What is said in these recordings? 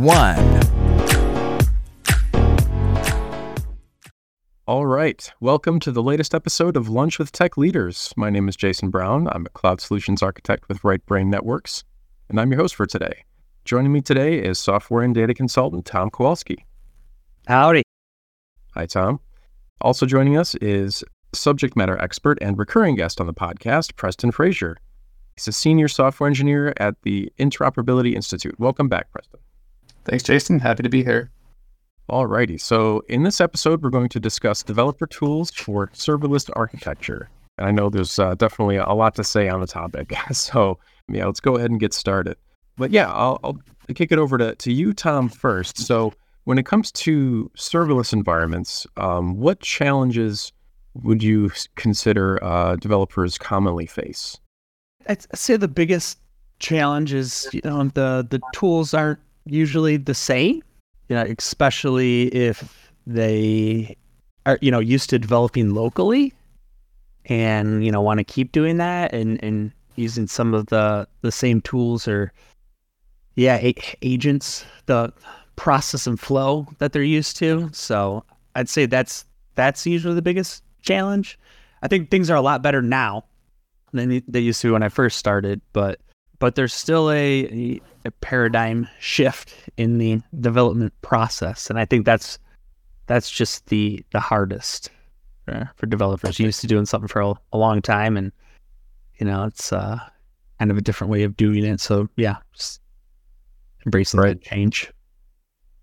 one. All right. Welcome to the latest episode of Lunch with Tech Leaders. My name is Jason Brown. I'm a cloud solutions architect with Right Brain Networks, and I'm your host for today. Joining me today is software and data consultant Tom Kowalski. Howdy. Hi, Tom. Also joining us is subject matter expert and recurring guest on the podcast, Preston Frazier. He's a senior software engineer at the Interoperability Institute. Welcome back, Preston. Thanks, Jason. Happy to be here. Alrighty, so in this episode, we're going to discuss developer tools for serverless architecture. And I know there's uh, definitely a lot to say on the topic. So, yeah, let's go ahead and get started. But yeah, I'll, I'll kick it over to, to you, Tom, first. So, when it comes to serverless environments, um, what challenges would you consider uh, developers commonly face? I'd say the biggest challenge is, you know, the, the tools aren't usually the same you know, especially if they are, you know, used to developing locally and, you know, want to keep doing that and, and using some of the, the same tools or, yeah, a- agents, the process and flow that they're used to. So I'd say that's, that's usually the biggest challenge. I think things are a lot better now than they used to when I first started, but but there's still a, a paradigm shift in the development process, and I think that's that's just the the hardest uh, for developers. Used to doing something for a, a, long time, and you know it's uh, kind of a different way of doing it. So yeah, just embracing right. change.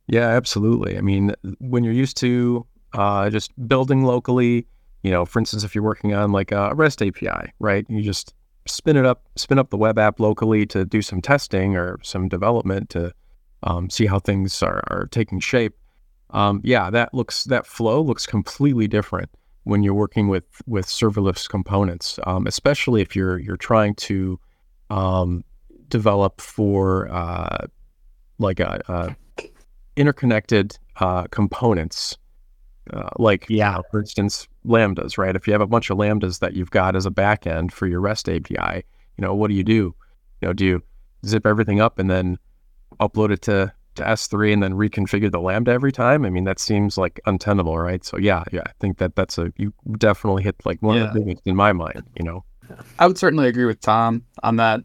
Yeah, absolutely. I mean, when you're used to uh, just building locally, you know, for instance, if you're working on like a REST API, right? You just spin it up, spin up the web app locally to do some testing or some development to um, see how things are, are taking shape. Um, yeah, that looks that flow looks completely different when you're working with with serverless components, um, especially if you're you're trying to um, develop for uh, like a, a interconnected uh, components uh, like yeah, for instance, lambdas, right? If you have a bunch of lambdas that you've got as a backend for your REST API, you know, what do you do? You know, do you zip everything up and then upload it to to S3 and then reconfigure the lambda every time? I mean, that seems like untenable, right? So yeah, yeah, I think that that's a you definitely hit like one yeah. of the things in my mind. You know, I would certainly agree with Tom on that.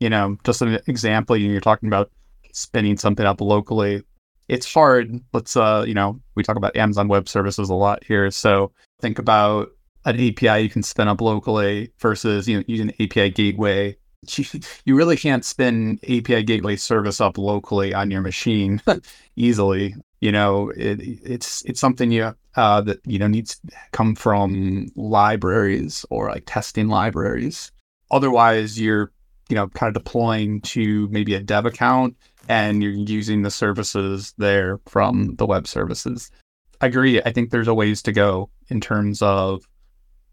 You know, just an example, you're talking about spinning something up locally it's hard. Let's uh, you know, we talk about Amazon Web Services a lot here. So think about an API you can spin up locally versus you know using API gateway. You really can't spin API gateway service up locally on your machine easily. You know, it, it's it's something you uh, that you know needs to come from libraries or like testing libraries. Otherwise, you're you know kind of deploying to maybe a dev account and you're using the services there from the web services. I agree. I think there's a ways to go in terms of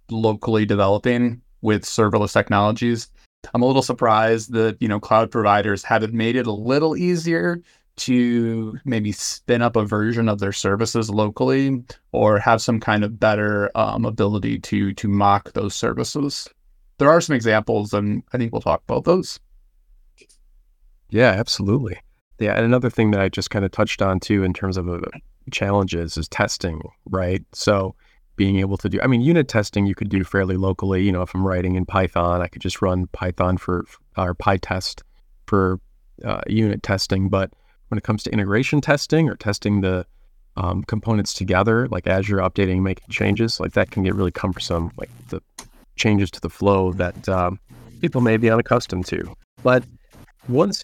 locally developing with serverless technologies. I'm a little surprised that, you know, cloud providers haven't made it a little easier to maybe spin up a version of their services locally or have some kind of better um, ability to to mock those services. There are some examples, and I think we'll talk about those. Yeah, absolutely. Yeah, and another thing that I just kind of touched on too in terms of uh, challenges is testing, right? So being able to do, I mean, unit testing you could do fairly locally. You know, if I'm writing in Python, I could just run Python for or PyTest for uh, unit testing. But when it comes to integration testing or testing the um, components together, like as you're updating, making changes, like that can get really cumbersome. Like the changes to the flow that um, people may be unaccustomed to. But once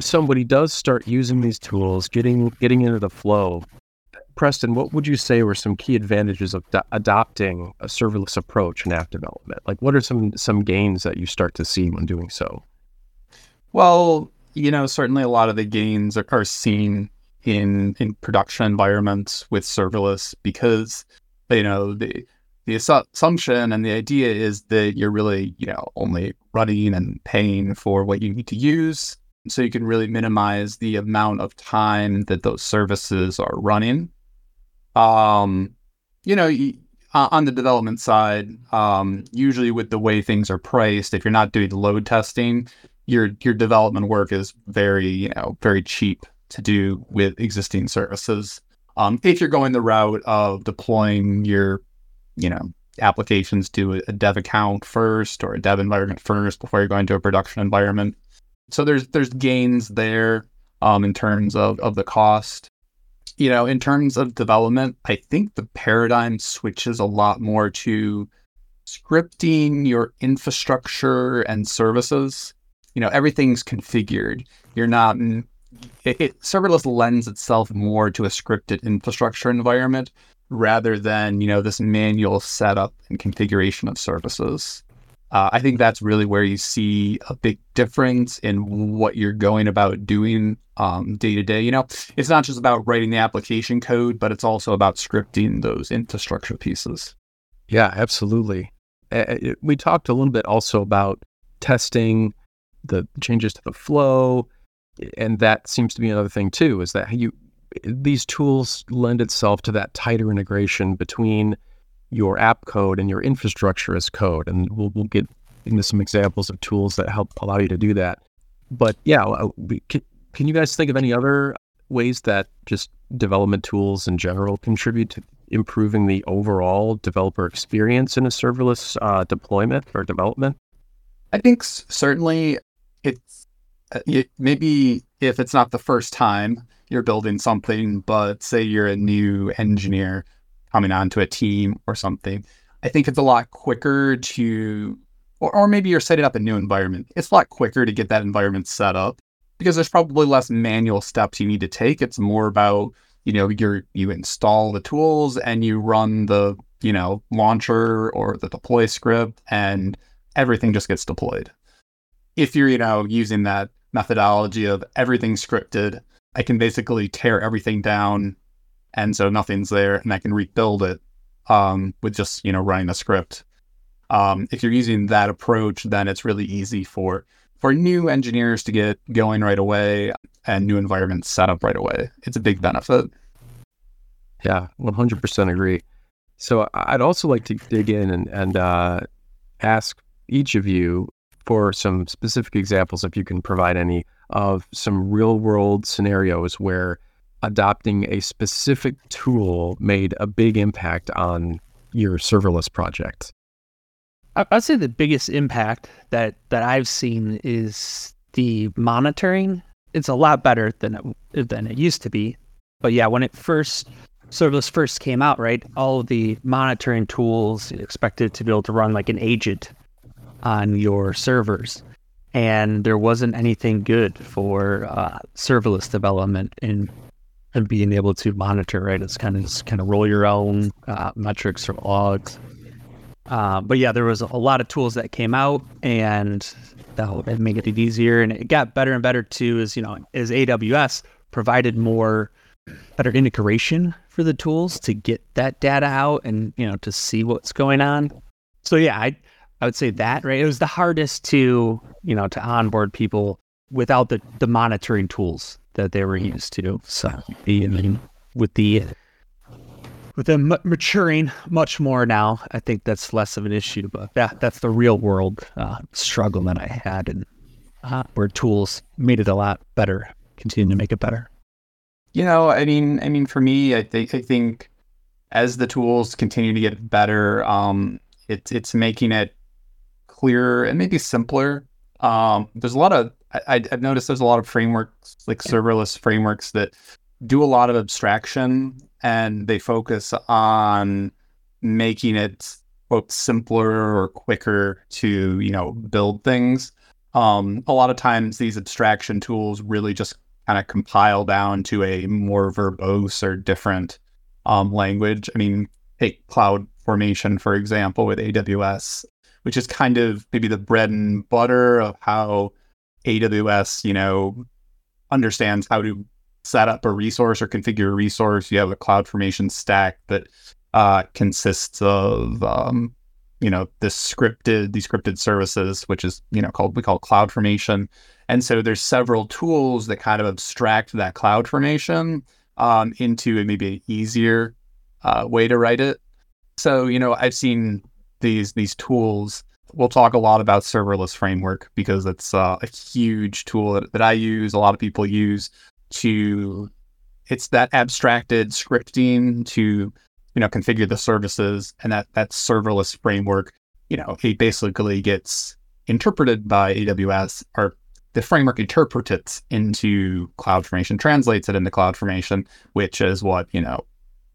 somebody does start using these tools, getting getting into the flow, Preston, what would you say were some key advantages of do- adopting a serverless approach in app development? Like, what are some some gains that you start to see when doing so? Well, you know, certainly a lot of the gains are, are seen in in production environments with serverless because you know the the assumption and the idea is that you're really you know only running and paying for what you need to use so you can really minimize the amount of time that those services are running um you know on the development side um usually with the way things are priced if you're not doing load testing your your development work is very you know very cheap to do with existing services. Um, if you're going the route of deploying your you know applications to a dev account first or a dev environment first before you're going to a production environment, so there's there's gains there um, in terms of of the cost. You know, in terms of development, I think the paradigm switches a lot more to scripting your infrastructure and services you know everything's configured. You're not it, it, serverless lends itself more to a scripted infrastructure environment rather than you know this manual setup and configuration of services. Uh, I think that's really where you see a big difference in what you're going about doing um, day to day. You know, it's not just about writing the application code, but it's also about scripting those infrastructure pieces. Yeah, absolutely. Uh, we talked a little bit also about testing the changes to the flow, and that seems to be another thing too. Is that you these tools lend itself to that tighter integration between your app code and your infrastructure as code, and we'll we'll get into some examples of tools that help allow you to do that. But yeah, uh, can, can you guys think of any other ways that just development tools in general contribute to improving the overall developer experience in a serverless uh, deployment or development? I think certainly it's uh, it, maybe if it's not the first time you're building something, but say you're a new engineer coming onto a team or something, I think it's a lot quicker to, or, or maybe you're setting up a new environment. It's a lot quicker to get that environment set up because there's probably less manual steps you need to take. It's more about, you know, you you install the tools and you run the, you know, launcher or the deploy script and everything just gets deployed if you're, you know, using that methodology of everything scripted, I can basically tear everything down and so nothing's there and I can rebuild it um, with just, you know, running a script. Um, if you're using that approach, then it's really easy for for new engineers to get going right away and new environments set up right away. It's a big benefit. Yeah, 100% agree. So I'd also like to dig in and, and uh, ask each of you for some specific examples, if you can provide any, of some real world scenarios where adopting a specific tool made a big impact on your serverless project? I'd say the biggest impact that, that I've seen is the monitoring. It's a lot better than it, than it used to be. But yeah, when it first serverless first came out, right, all of the monitoring tools expected to be able to run like an agent on your servers. And there wasn't anything good for uh, serverless development in and being able to monitor, right? It's kind of kind of roll your own uh, metrics or logs. Uh, but yeah, there was a lot of tools that came out, and that would make it easier. And it got better and better too. As you know, as AWS provided more better integration for the tools to get that data out and you know to see what's going on. So yeah, I I would say that, right? It was the hardest to, you know, to onboard people without the, the monitoring tools that they were used to. So, with the with them maturing much more now, I think that's less of an issue. But yeah, that's the real world uh, struggle that I had, and uh, where tools made it a lot better, continue to make it better. You know, I mean, I mean, for me, I think I think as the tools continue to get better, um, it's it's making it clearer and maybe simpler. Um, there's a lot of I, have noticed there's a lot of frameworks like serverless frameworks that do a lot of abstraction and they focus on making it quote simpler or quicker to you know build things. Um, a lot of times these abstraction tools really just kind of compile down to a more verbose or different um, language. I mean, take Cloud Formation for example with AWS which is kind of maybe the bread and butter of how AWS, you know, understands how to set up a resource or configure a resource, you have a CloudFormation stack that uh, consists of um, you know this scripted these scripted services, which is you know called we call CloudFormation, and so there's several tools that kind of abstract that CloudFormation um, into a maybe easier uh, way to write it. So you know I've seen these these tools. We'll talk a lot about serverless framework because it's uh, a huge tool that, that I use. A lot of people use to. It's that abstracted scripting to you know, configure the services and that that serverless framework, you know, it basically gets interpreted by AWS or the framework interprets it into CloudFormation, translates it into CloudFormation, which is what, you know,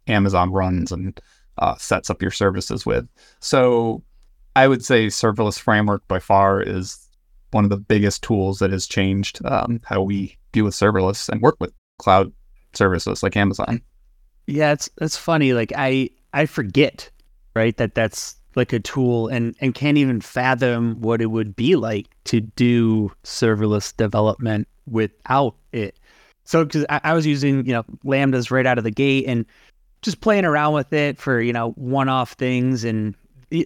Amazon runs and uh, sets up your services with. So I would say serverless framework by far is one of the biggest tools that has changed um, how we deal with serverless and work with cloud services like Amazon. Yeah, it's it's funny. Like I I forget, right, that that's like a tool and and can't even fathom what it would be like to do serverless development without it. So because I, I was using you know lambdas right out of the gate and just playing around with it for you know one-off things and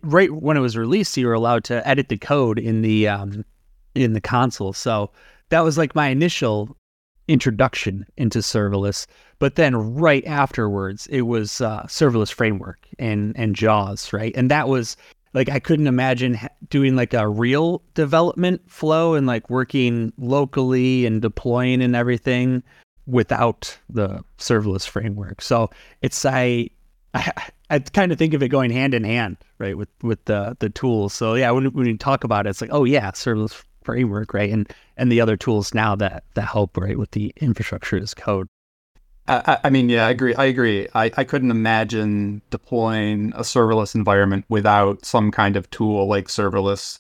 right when it was released you were allowed to edit the code in the um in the console so that was like my initial introduction into serverless. But then right afterwards, it was uh, serverless framework and and JAWS, right? And that was like I couldn't imagine doing like a real development flow and like working locally and deploying and everything without the serverless framework. So it's I I, I kind of think of it going hand in hand, right, with with the the tools. So yeah, when when you talk about it, it's like, oh yeah, serverless framework, right? And and the other tools now that that help, right, with the infrastructure as code. I, I mean, yeah, I agree. I agree. I, I couldn't imagine deploying a serverless environment without some kind of tool like serverless.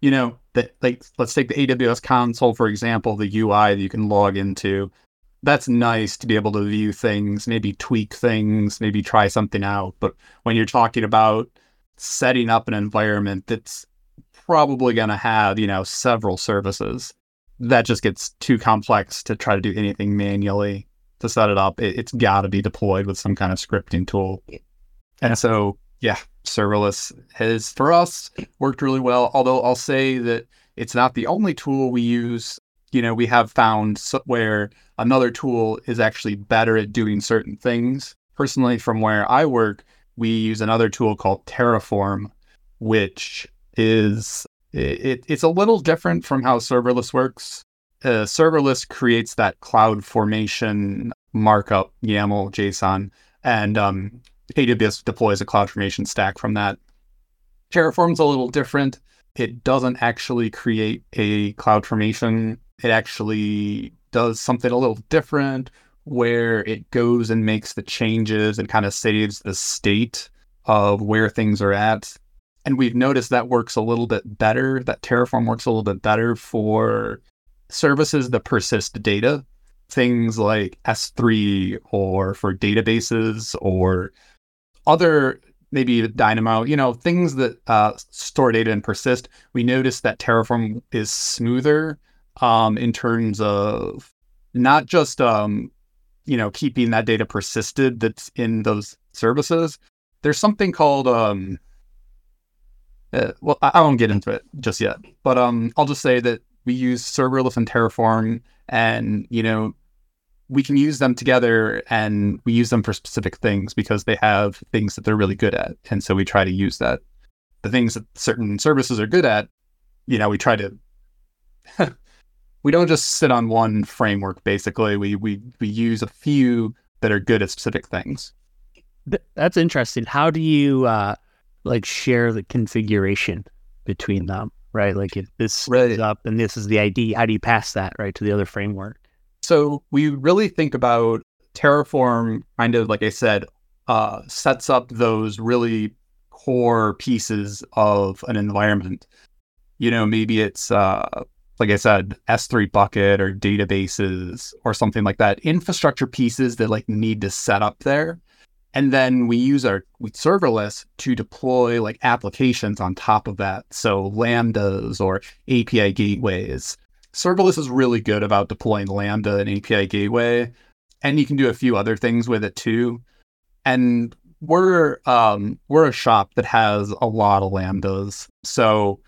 You know, that like let's take the AWS console for example, the UI that you can log into. That's nice to be able to view things, maybe tweak things, maybe try something out. But when you're talking about setting up an environment that's probably going to have, you know, several services. That just gets too complex to try to do anything manually to set it up. It, has got to be deployed with some kind of scripting tool. And so, yeah, serverless has, for us, worked really well. Although I'll say that it's not the only tool we use. You know, we have found where another tool is actually better at doing certain things. Personally, from where I work, we use another tool called Terraform, which is it, it's a little different from how serverless works. Uh, serverless creates that CloudFormation markup YAML JSON, and um, AWS deploys a CloudFormation stack from that. Terraform's a little different. It doesn't actually create a CloudFormation. It actually does something a little different where it goes and makes the changes and kind of saves the state of where things are at and we've noticed that works a little bit better, that Terraform works a little bit better for services that persist data, things like S3 or for databases or other maybe Dynamo, you know, things that uh, store data and persist. We noticed that Terraform is smoother um, in terms of not just um, you know keeping that data persisted that's in those services. There's something called um, uh, well, I, won't get into it just yet, but um, I'll just say that we use serverless and Terraform, and you know, we can use them together, and we use them for specific things because they have things that they're really good at, and so we try to use that. The things that certain services are good at, you know, we try to. we don't just sit on one framework. Basically, we we we use a few that are good at specific things. That's interesting. How do you? Uh like share the configuration between them, right? Like if this right. is up and this is the ID, how do you pass that right to the other framework? So we really think about Terraform, kind of like I said, uh, sets up those really core pieces of an environment. You know, maybe it's uh, like I said, S3 bucket or databases or something like that. Infrastructure pieces that like need to set up there. And then we use our we serverless to deploy like applications on top of that. So lambdas or API gateways. Serverless is really good about deploying Lambda and API gateway. and you can do a few other things with it too. And we're um, we're a shop that has a lot of lambdas, so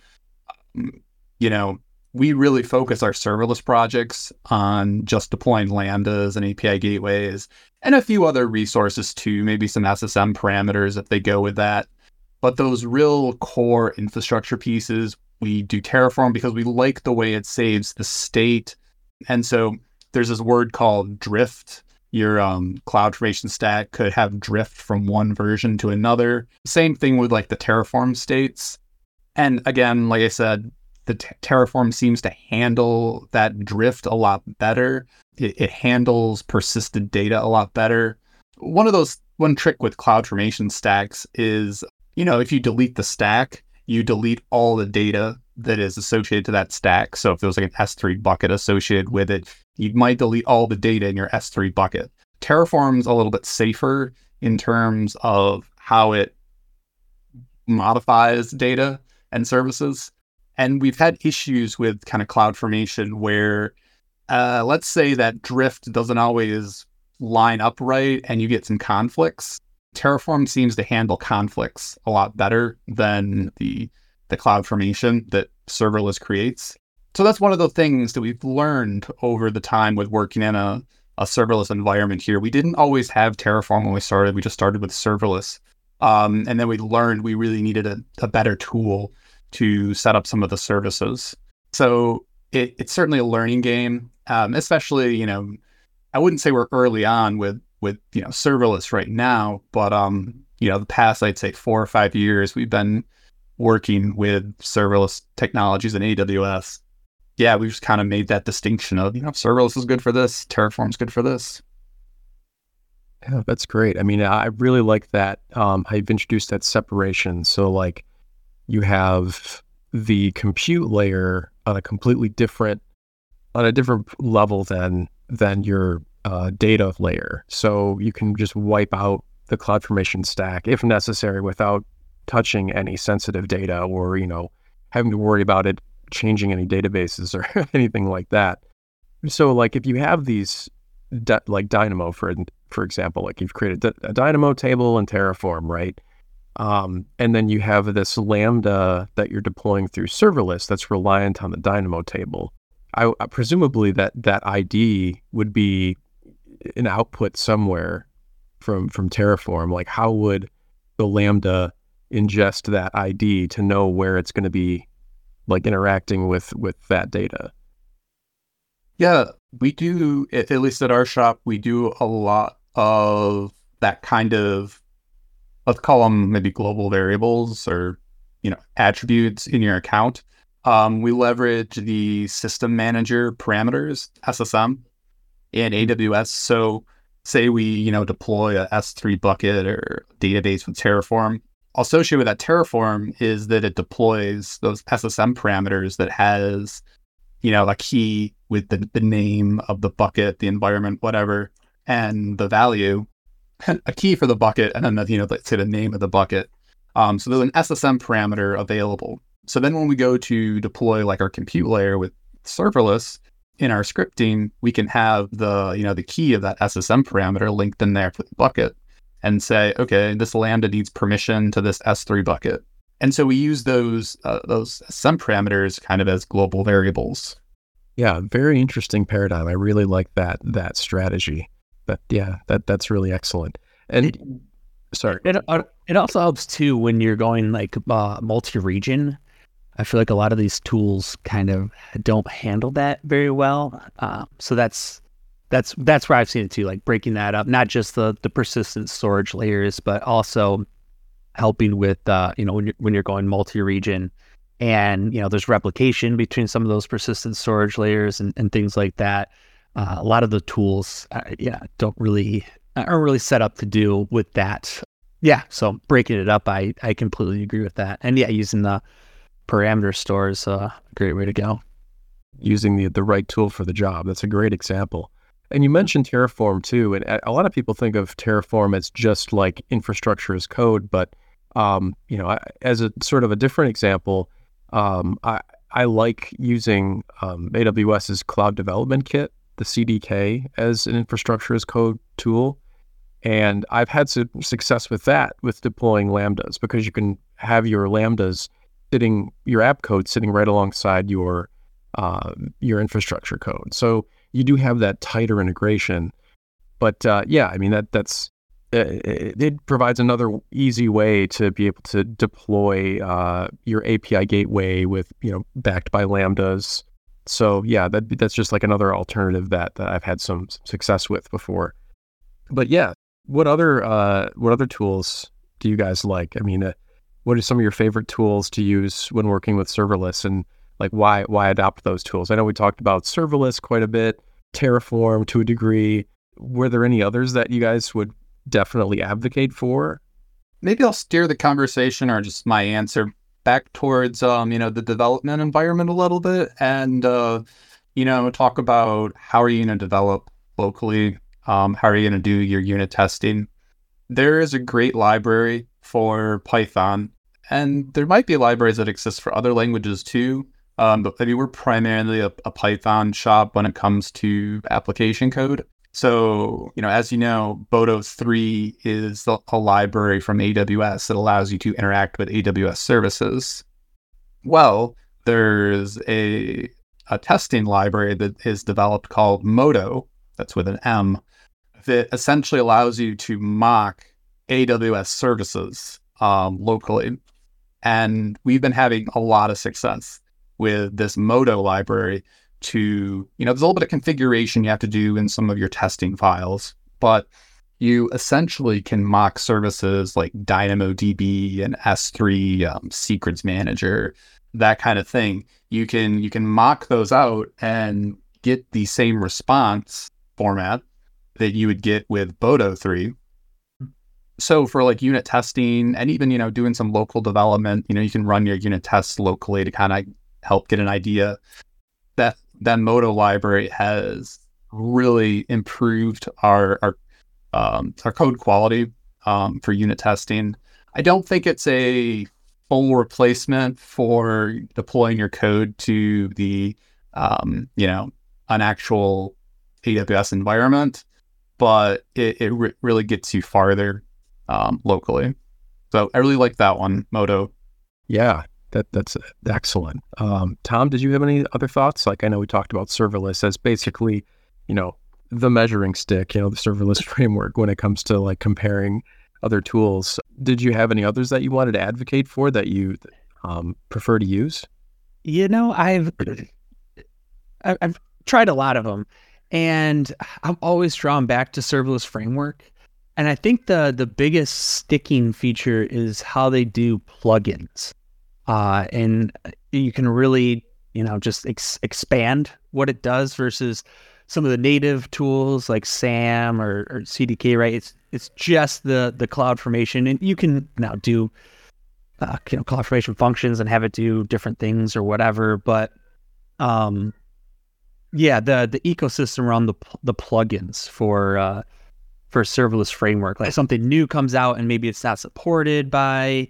um, you know we really focus our serverless projects on just deploying lambdas and API gateways and a few other resources too, maybe some SSM parameters if they go with that. But those real core infrastructure pieces, we do Terraform because we like the way it saves the state. And so there's this word called drift. Your um, CloudFormation stack could have drift from one version to another. Same thing with like the Terraform states. And again, like I said, the t- Terraform seems to handle that drift a lot better. It, it handles persistent data a lot better. One of those one trick with CloudFormation stacks is, you know, if you delete the stack, you delete all the data that is associated to that stack. So if there was like an S3 bucket associated with it, you might delete all the data in your S3 bucket. Terraform's a little bit safer in terms of how it modifies data and services. And we've had issues with kind of CloudFormation where, uh, let's say that drift doesn't always line up right and you get some conflicts. Terraform seems to handle conflicts a lot better than the the CloudFormation that serverless creates. So that's one of the things that we've learned over the time with working in a, a serverless environment here. We didn't always have Terraform when we started. We just started with serverless. Um, and then we learned we really needed a, a better tool to set up some of the services. So it, it's certainly a learning game, um, especially, you know, I wouldn't say we're early on with, with, you know, serverless right now, but, um, you know, the past, I'd say four or five years, we've been working with serverless technologies in AWS. Yeah, we've just kind of made that distinction of, you know, serverless is good for this, Terraform's good for this. Yeah, that's great. I mean, I really like that. Um, you've introduced that separation. So, like, you have the compute layer on a completely different on a different level than than your uh, data layer. So you can just wipe out the CloudFormation stack if necessary without touching any sensitive data or you know having to worry about it changing any databases or anything like that. So like if you have these like Dynamo for for example, like you've created a Dynamo table in Terraform, right? Um, and then you have this Lambda that you're deploying through serverless that's reliant on the Dynamo table. I, presumably that that ID would be an output somewhere from from Terraform. Like how would the Lambda ingest that ID to know where it's going to be like interacting with with that data? Yeah, we do at least at our shop we do a lot of that kind of let's call them maybe global variables or you know attributes in your account. Um, we leverage the system manager parameters SSM in AWS. So say we you know deploy a S3 bucket or database with Terraform. Associated with that Terraform is that it deploys those SSM parameters that has you know a key with the, the name of the bucket, the environment, whatever, and the value a key for the bucket and then the, you know let's say the name of the bucket. Um, so there's an SSM parameter available. So then when we go to deploy like our compute layer with serverless in our scripting, we can have the you know the key of that SSM parameter linked in there for the bucket and say, okay, this lambda needs permission to this S3 bucket. And so we use those uh, those SSM parameters kind of as global variables. Yeah, very interesting paradigm. I really like that that strategy that yeah, that that's really excellent. And it, sorry, it it also helps too when you're going like uh, multi-region. I feel like a lot of these tools kind of don't handle that very well. Uh, so that's that's that's where I've seen it too, like breaking that up, not just the the persistent storage layers, but also helping with uh, you know when you're when you're going multi-region and you know there's replication between some of those persistent storage layers and, and things like that uh, a lot of the tools, uh, yeah, don't really aren't really set up to do with that. Yeah, so breaking it up, I I completely agree with that. And yeah, using the parameter store is a great way to go. Using the the right tool for the job. That's a great example. And you mentioned Terraform too, and a lot of people think of Terraform as just like infrastructure as code, but um, you know, as a sort of a different example, um, I I like using um, AWS's Cloud Development Kit the CDK as an infrastructure as code tool. And I've had some success with that with deploying Lambdas because you can have your Lambdas sitting, your app code sitting right alongside your uh, your infrastructure code. So you do have that tighter integration. But uh, yeah, I mean that that's uh, it provides another easy way to be able to deploy uh, your API gateway with you know backed by lambdas. So yeah, that that's just like another alternative that, that I've had some success with before. But yeah, what other uh, what other tools do you guys like? I mean, uh, what are some of your favorite tools to use when working with serverless, and like why why adopt those tools? I know we talked about serverless quite a bit, Terraform to a degree. Were there any others that you guys would definitely advocate for. Maybe I'll steer the conversation or just my answer back towards um, you know, the development environment a little bit and uh, you know, talk about how are you going to develop locally? Um, how are you going to do your unit testing? There is a great library for Python, and there might be libraries that exist for other languages too. Um, but I mean, we're primarily a, a Python shop when it comes to application code. So, you know, as you know, Boto 3 is a library from AWS that allows you to interact with AWS services. Well, there's a, a testing library that is developed called Moto, that's with an M, that essentially allows you to mock AWS services um, locally. And we've been having a lot of success with this Moto library to, you know, there's a little bit of configuration you have to do in some of your testing files, but you essentially can mock services like DynamoDB and S3 um, Secrets Manager, that kind of thing. You can you can mock those out and get the same response format that you would get with Boto 3. So for like unit testing and even, you know, doing some local development, you know, you can run your unit tests locally to kind of help get an idea that Moto library has really improved our our um, our code quality um, for unit testing. I don't think it's a full replacement for deploying your code to the um, you know an actual AWS environment, but it, it re- really gets you farther um, locally. So I really like that one, Moto. Yeah, that that's excellent. Um, Tom, did you have any other thoughts? Like I know we talked about serverless as basically, you know, the measuring stick, you know, the serverless framework when it comes to like comparing other tools. Did you have any others that you wanted to advocate for that you um, prefer to use? You know, I've I've tried a lot of them, and I'm always drawn back to serverless framework. And I think the the biggest sticking feature is how they do plugins uh, and you can really you know just ex- expand what it does versus some of the native tools like SAM or, or, CDK. Right? It's it's just the the cloud formation, and you can now do uh, you know cloud formation functions and have it do different things or whatever. But um, yeah, the the ecosystem around the the plugins for uh, for serverless framework, like something new comes out and maybe it's not supported by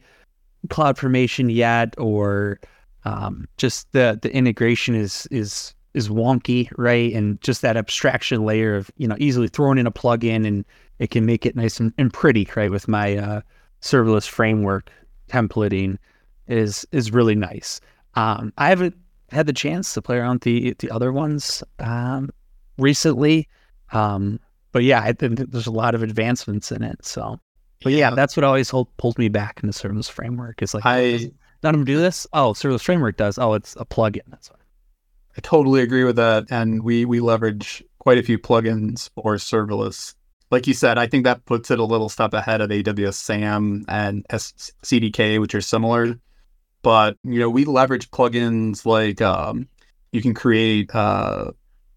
cloud formation yet or um, just the the integration is is is wonky right? And just that abstraction layer of you know easily throwing in a plugin and it can make it nice and, and pretty right with my uh, serverless framework templating is is really nice. Um, i haven't had the chance to play around with the the other ones um, recently. Um, but yeah I think there's a lot of advancements in it so but yeah, that's what always hold, pulls me back in the serverless framework. Is like, I none of them do this. Oh, serverless framework does. Oh, it's a plugin. That's why. I totally agree with that, and we we leverage quite a few plugins for serverless. Like you said, I think that puts it a little step ahead of AWS SAM and CDK, which are similar. But you know, we leverage plugins like um, you can create uh,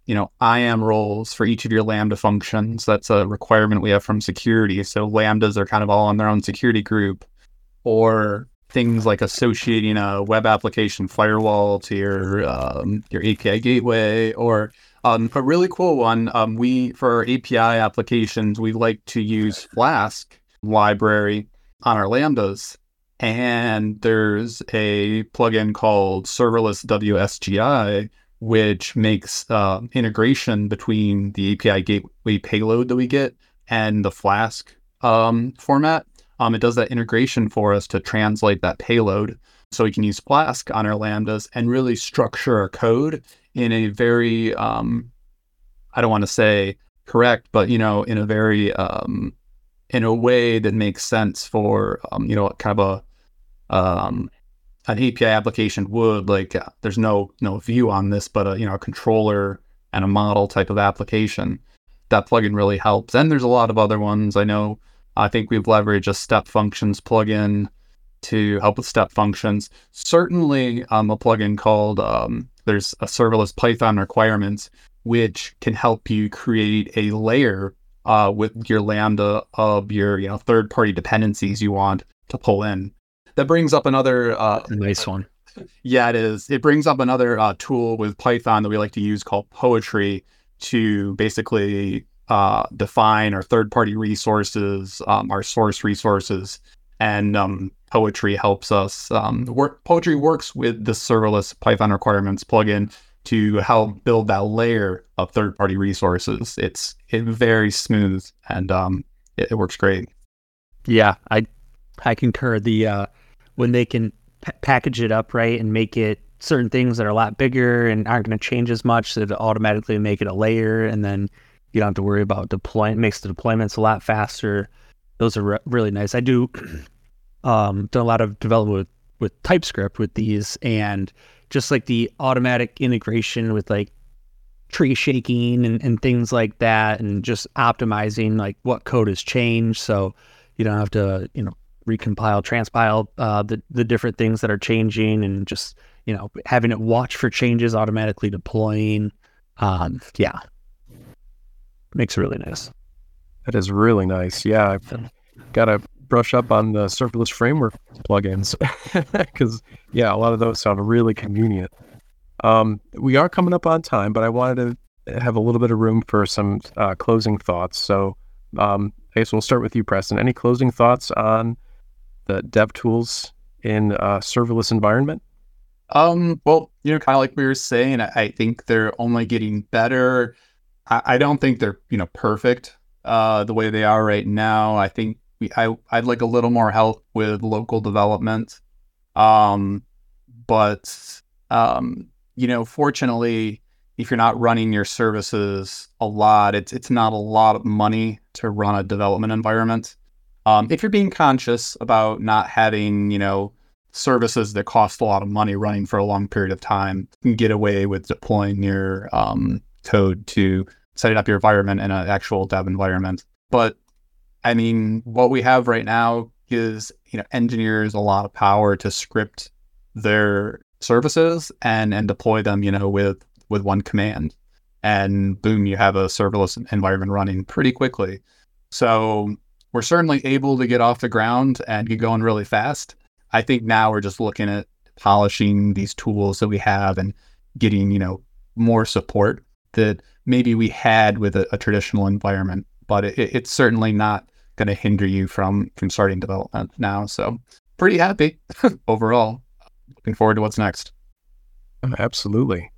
you know, IAM roles for each of your Lambda functions. That's a requirement we have from security. So Lambdas are kind of all on their own security group, or things like associating a web application firewall to your um, your API gateway, or um, a really cool one. Um, we for our API applications, we like to use Flask library on our Lambdas. And there's a plugin called Serverless WSGI which makes uh, integration between the API gateway payload that we get and the Flask um, format. Um, it does that integration for us to translate that payload. So we can use Flask on our Lambdas and really structure our code in a very, um, I don't want to say correct, but, you know, in a very, um, in a way that makes sense for, um, you know, kind of a, um, an API application would like uh, there's no no view on this, but a you know a controller and a model type of application. That plugin really helps, and there's a lot of other ones. I know. I think we've leveraged a step functions plugin to help with step functions. Certainly, um, a plugin called um, there's a serverless Python requirements, which can help you create a layer uh, with your Lambda of your you know third party dependencies you want to pull in that brings up another uh, nice one. Yeah, it is. It brings up another uh, tool with Python that we like to use called Poetry to basically uh, define our third-party resources, um, our source resources, and um, Poetry helps us. Um, work, Poetry works with the serverless Python requirements plugin to help build that layer of third-party resources. It's it very smooth and um, it, it works great. Yeah, I I concur. The uh, when they can p- package it up right and make it certain things that are a lot bigger and aren't going to change as much, so it automatically make it a layer, and then you don't have to worry about deploying. It makes the deployments a lot faster. Those are re- really nice. I do um, done a lot of development with with TypeScript with these, and just like the automatic integration with like tree shaking and, and things like that, and just optimizing like what code has changed, so you don't have to you know recompile, transpile uh, the the different things that are changing, and just you know having it watch for changes, automatically deploying. Um, yeah, makes it really nice. That is really nice. Yeah, I've got to brush up on the serverless framework plugins because yeah, a lot of those sound really convenient. Um, we are coming up on time, but I wanted to have a little bit of room for some uh, closing thoughts. So um, I guess we'll start with you, Preston. Any closing thoughts on the dev tools in a serverless environment? Um, well, you know, kind of like we were saying, I, think they're only getting better. I, I, don't think they're, you know, perfect uh, the way they are right now. I think we, I, I'd like a little more help with local development. Um, but, um, you know, fortunately, if you're not running your services a lot, it's it's not a lot of money to run a development environment. Um, if you're being conscious about not having, you know, services that cost a lot of money running for a long period of time, you can get away with deploying your um, code to setting up your environment in an actual dev environment. But I mean, what we have right now gives you know engineers a lot of power to script their services and and deploy them, you know, with with one command. And boom, you have a serverless environment running pretty quickly. So we're certainly able to get off the ground and get going really fast. I think now we're just looking at polishing these tools that we have and getting, you know, more support that maybe we had with a, a traditional environment, but it, it's certainly not going to hinder you from from starting development now. So pretty happy overall. Looking forward to what's next. Absolutely.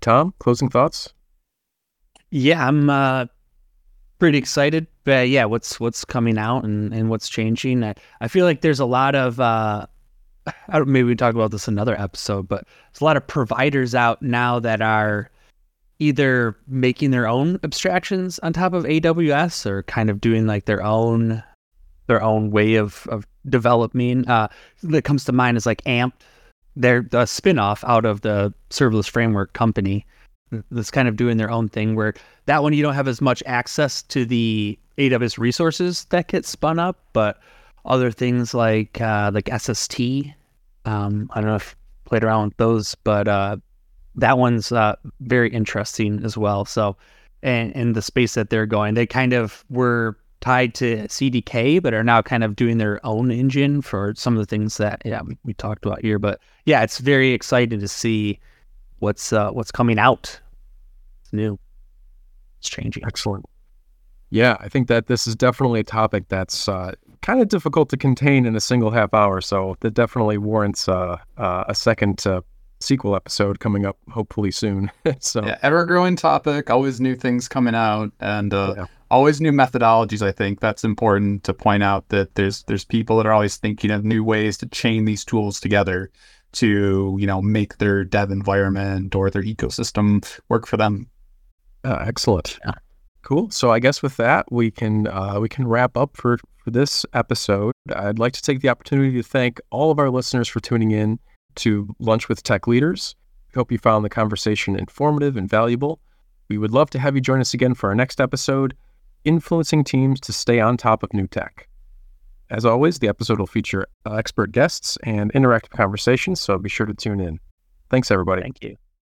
Tom, closing thoughts? Yeah, I'm uh, pretty excited. But yeah, what's what's coming out and, and what's changing? I, I feel like there's a lot of uh, maybe we talk about this another episode, but there's a lot of providers out now that are either making their own abstractions on top of AWS or kind of doing like their own their own way of of developing. Uh, that comes to mind is like Ampt. They're the spinoff out of the serverless framework company that's kind of doing their own thing where that one you don't have as much access to the AWS resources that get spun up, but other things like uh, like SST. Um, I don't know if played around with those, but uh, that one's uh, very interesting as well. So, and in the space that they're going, they kind of were tied to CDK, but are now kind of doing their own engine for some of the things that yeah we, we talked about here. But yeah, it's very exciting to see what's uh, what's coming out. It's new. It's changing. Excellent. Yeah, I think that this is definitely a topic that's uh, kind of difficult to contain in a single half hour. So that definitely warrants uh, uh, a second sequel episode coming up hopefully soon. so Yeah, ever growing topic, always new things coming out, and uh, Yeah. always new methodologies. I think that's important to point out that there's there's people that are always thinking of new ways to chain these tools together to you know make their dev environment or their ecosystem work for them. uh, excellent. Yeah. Cool. So I guess with that we can uh, we can wrap up for for this episode. I'd like to take the opportunity to thank all of our listeners for tuning in to Lunch with Tech Leaders. We hope you found the conversation informative and valuable. We would love to have you join us again for our next episode, Influencing Teams to Stay on Top of New Tech. As always, the episode will feature uh, expert guests and interactive conversations, so be sure to tune in. Thanks, everybody. Thank you.